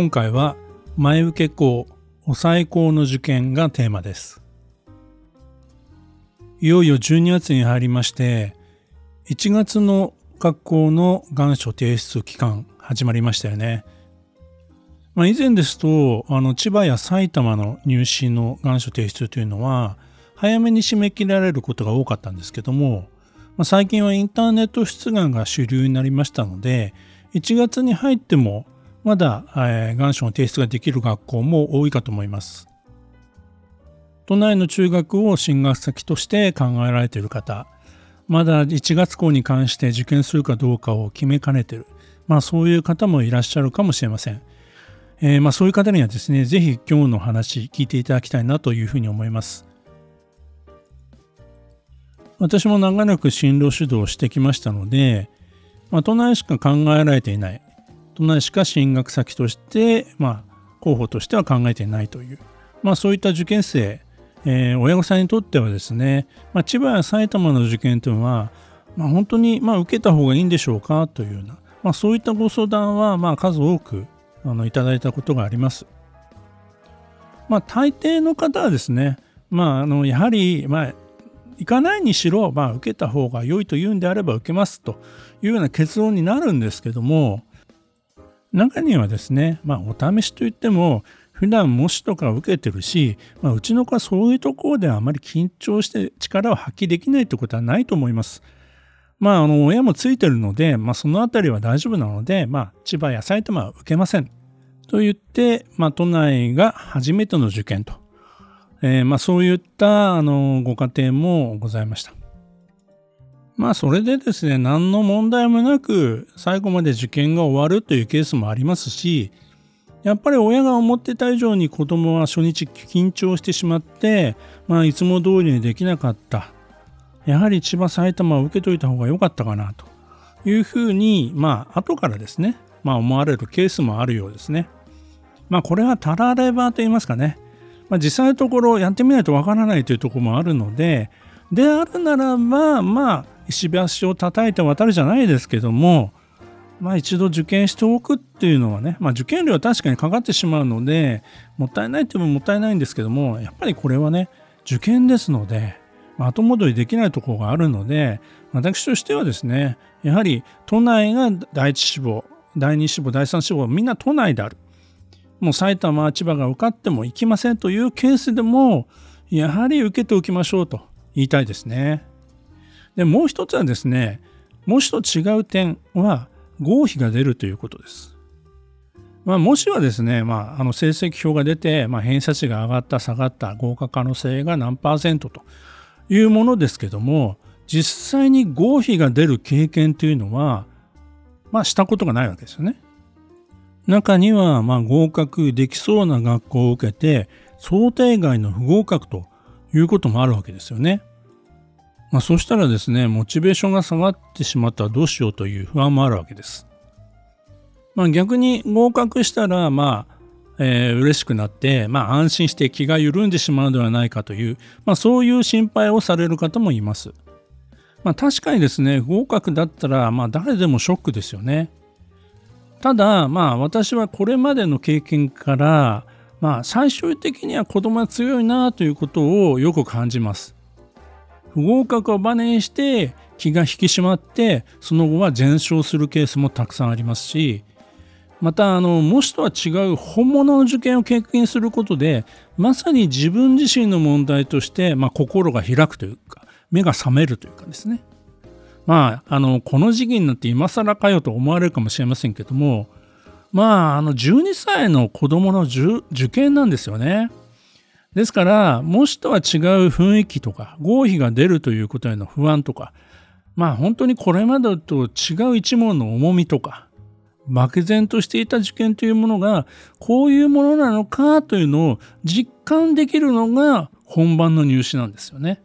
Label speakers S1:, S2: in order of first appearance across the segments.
S1: 今回は前受け校抑え校の受験がテーマです。いよいよ12月に入りまして1月の学校の願書提出期間始まりましたよね、まあ、以前ですとあの千葉や埼玉の入試の願書提出というのは早めに締め切られることが多かったんですけども、まあ、最近はインターネット出願が主流になりましたので1月に入ってもまだ、えー、願書の提出ができる学校も多いかと思います。都内の中学を進学先として考えられている方、まだ1月校に関して受験するかどうかを決めかねてる、まあそういう方もいらっしゃるかもしれません。えー、まあそういう方にはですね、ぜひ今日の話聞いていただきたいなというふうに思います。私も長らく進路指導してきましたので、まあ、都内しか考えられていない、都内しか進学先として、まあ、候補としては考えていないという、まあ、そういった受験生、えー、親御さんにとってはですね、まあ、千葉や埼玉の受験というのは、まあ、本当に、まあ、受けた方がいいんでしょうかというような、まあ、そういったご相談は、まあ、数多くあのいただいたことがあります。まあ、大抵の方はですね、まあ、あのやはり、まあ、行かないにしろ、まあ、受けた方が良いというんであれば受けますというような結論になるんですけども、中にはですね、まあ、お試しといっても、普段模試とか受けてるし、まあ、うちの子はそういうところではあまり緊張して力を発揮できないってことはないと思います。まあ、あの、親もついてるので、まあ、そのあたりは大丈夫なので、まあ、千葉や埼玉は受けません。と言って、まあ、都内が初めての受験と、えー、まあ、そういった、あの、ご家庭もございました。まあそれでですね、何の問題もなく最後まで受験が終わるというケースもありますし、やっぱり親が思ってた以上に子供は初日緊張してしまって、まあいつも通りにできなかった。やはり千葉埼玉を受けといた方が良かったかなというふうに、まあ後からですね、まあ思われるケースもあるようですね。まあこれはたらればと言いますかね。まあ実際のところやってみないとわからないというところもあるので、であるならば、まあ石橋を叩いて渡るじゃないですけども、まあ一度受験しておくっていうのはね、まあ受験料は確かにかかってしまうので、もったいないって言えばもったいないんですけども、やっぱりこれはね、受験ですので、まあ、後戻りできないところがあるので、私としてはですね、やはり都内が第一志望、第二志望、第三志望、みんな都内である。もう埼玉、千葉が受かっても行きませんというケースでも、やはり受けておきましょうと言いたいですね。でもう一つはですね模試と違う点は合否が出るということです。まあ、模試はですね、まあ、あの成績表が出て、まあ、偏差値が上がった下がった合格可能性が何パーセントというものですけども実際に合否が出る経験というのは、まあ、したことがないわけですよね。中にはまあ合格できそうな学校を受けて想定外の不合格ということもあるわけですよね。まあ、そうしたらですね、モチベーションが下がってしまったらどうしようという不安もあるわけです。まあ、逆に合格したら、まあ、えー、嬉しくなって、まあ、安心して気が緩んでしまうのではないかという、まあ、そういう心配をされる方もいます。まあ、確かにですね、合格だったら、まあ、誰でもショックですよね。ただ、まあ、私はこれまでの経験から、まあ、最終的には子供は強いなということをよく感じます。不合格をバネにして気が引き締まってその後は全勝するケースもたくさんありますしまたあの模試とは違う本物の受験を経験することでまさに自分自身の問題として、まあ、心が開くというか目が覚めるというかですねまああのこの時期になって今更かよと思われるかもしれませんけどもまああの12歳の子供の受験なんですよね。ですから、模試とは違う雰囲気とか、合否が出るということへの不安とか、まあ本当にこれまでと違う一問の重みとか、漠然としていた受験というものがこういうものなのかというのを実感できるのが本番の入試なんですよね。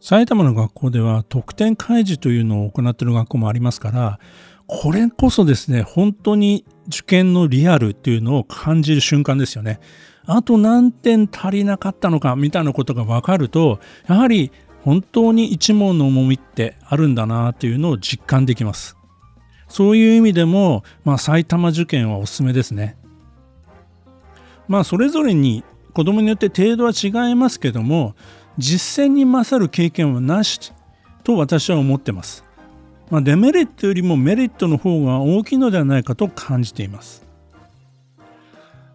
S1: 埼玉の学校では得点開示というのを行っている学校もありますからこれこそですね本当に受験のリアルっていうのを感じる瞬間ですよね。あと何点足りなかったのかみたいなことが分かるとやはり本当に一問の重みってあるんだなというのを実感できます。そういう意味でも、まあ、埼玉受験はおすすめですね。まあそれぞれに子供によって程度は違いますけども実践に勝る経験はなしと私は思ってます。まあ、デメリットよりもメリットの方が大きいのではないかと感じています。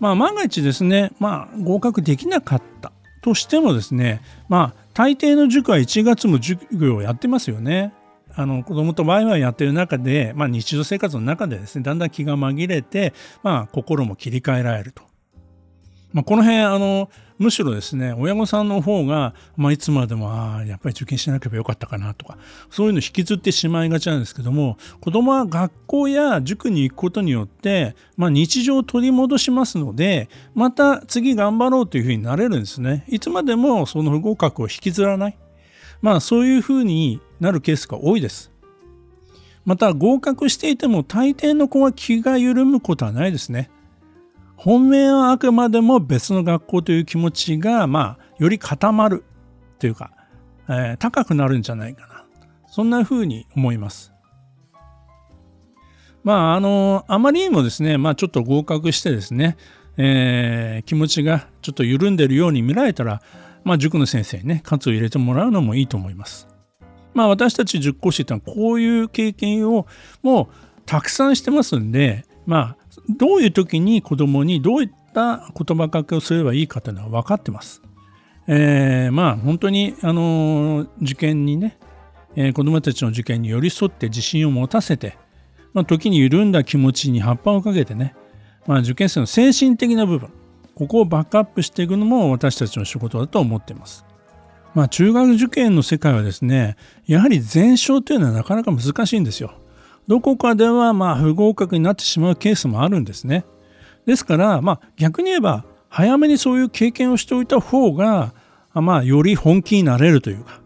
S1: まあ、万が一ですね、まあ、合格できなかったとしてもですね、まあ、大抵の塾は1月も授業をやってますよね。あの子供とワイワイやってる中で、まあ、日常生活の中でですねだんだん気が紛れて、まあ、心も切り替えられると。まあ、この辺あのむしろですね親御さんの方が、まあ、いつまでもああやっぱり受験しなければよかったかなとかそういうの引きずってしまいがちなんですけども子供は学校や塾に行くことによって、まあ、日常を取り戻しますのでまた次頑張ろうというふうになれるんですね。いつまでもその不合格を引きずらない。まあそういうふうになるケースが多いです。また合格していても大抵の子は気が緩むことはないですね。本命はあくまでも別の学校という気持ちが、まあ、より固まるというか、えー、高くなるんじゃないかな。そんなふうに思います。まあ、あの、あまりにもですね、まあ、ちょっと合格してですね、えー、気持ちがちょっと緩んでるように見られたら、まあ、塾の先生にね、喝を入れてもらうのもいいと思います。まあ、私たち塾講師ってのはこういう経験をもうたくさんしてますんで、まあ、どういう時に子供にどういった言葉かけをすればいいかというのは分かってます。えー、まあ本当にあの受験にね、えー、子供たちの受験に寄り添って自信を持たせて、まあ、時に緩んだ気持ちに葉っぱをかけてね、まあ、受験生の精神的な部分ここをバックアップしていくのも私たちの仕事だと思っています。まあ、中学受験の世界はですねやはり全勝というのはなかなか難しいんですよ。どこかではまあ不合格になってしまうケースもあるんですね。ですから、まあ、逆に言えば早めにそういう経験をしておいた方が、まあ、より本気になれるというか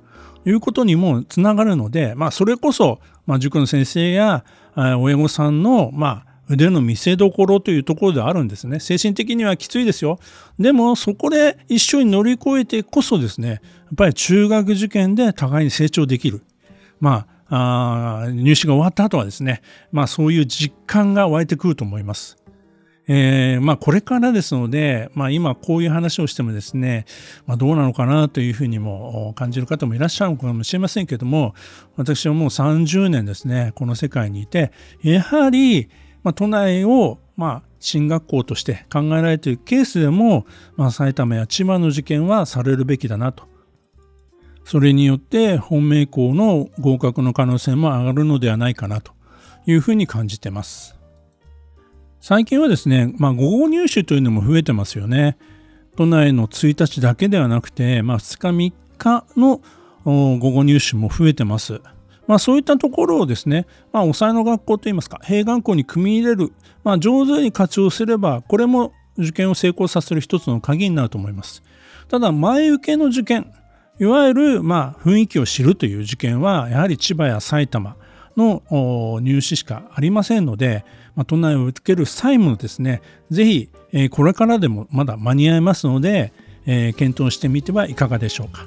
S1: いうことにもつながるので、まあ、それこそ、まあ、塾の先生や親御さんの、まあ、腕の見せどころというところであるんですね。精神的にはきついですよ。でもそこで一緒に乗り越えてこそですね、やっぱり中学受験で互いに成長できる。まあ、あ入試が終わった後はですね、まあそういう実感が湧いてくると思います。えー、まあこれからですので、まあ今こういう話をしてもですね、まあどうなのかなというふうにも感じる方もいらっしゃるかもしれませんけども、私はもう30年ですね、この世界にいて、やはり、ま、都内を、ま進学校として考えられているケースでも、ま、埼玉や千葉の受験はされるべきだなとそれによって本命校の合格の可能性も上がるのではないかなというふうに感じてます。最近はですね、まあ、午後入試というのも増えてますよね。都内の1日だけではなくて、まあ、2日3日の午後入試も増えてます。まあ、そういったところをですね、まあ、抑えの学校といいますか、併願校に組み入れる、まあ、上手に活用すれば、これも受験を成功させる一つの鍵になると思います。ただ、前受けの受験、いわゆるまあ雰囲気を知るという事件はやはり千葉や埼玉の入試しかありませんので、まあ、都内を受ける際もですねぜひ、えこれからでもまだ間に合いますので、え検討してみてはいかがでしょうか。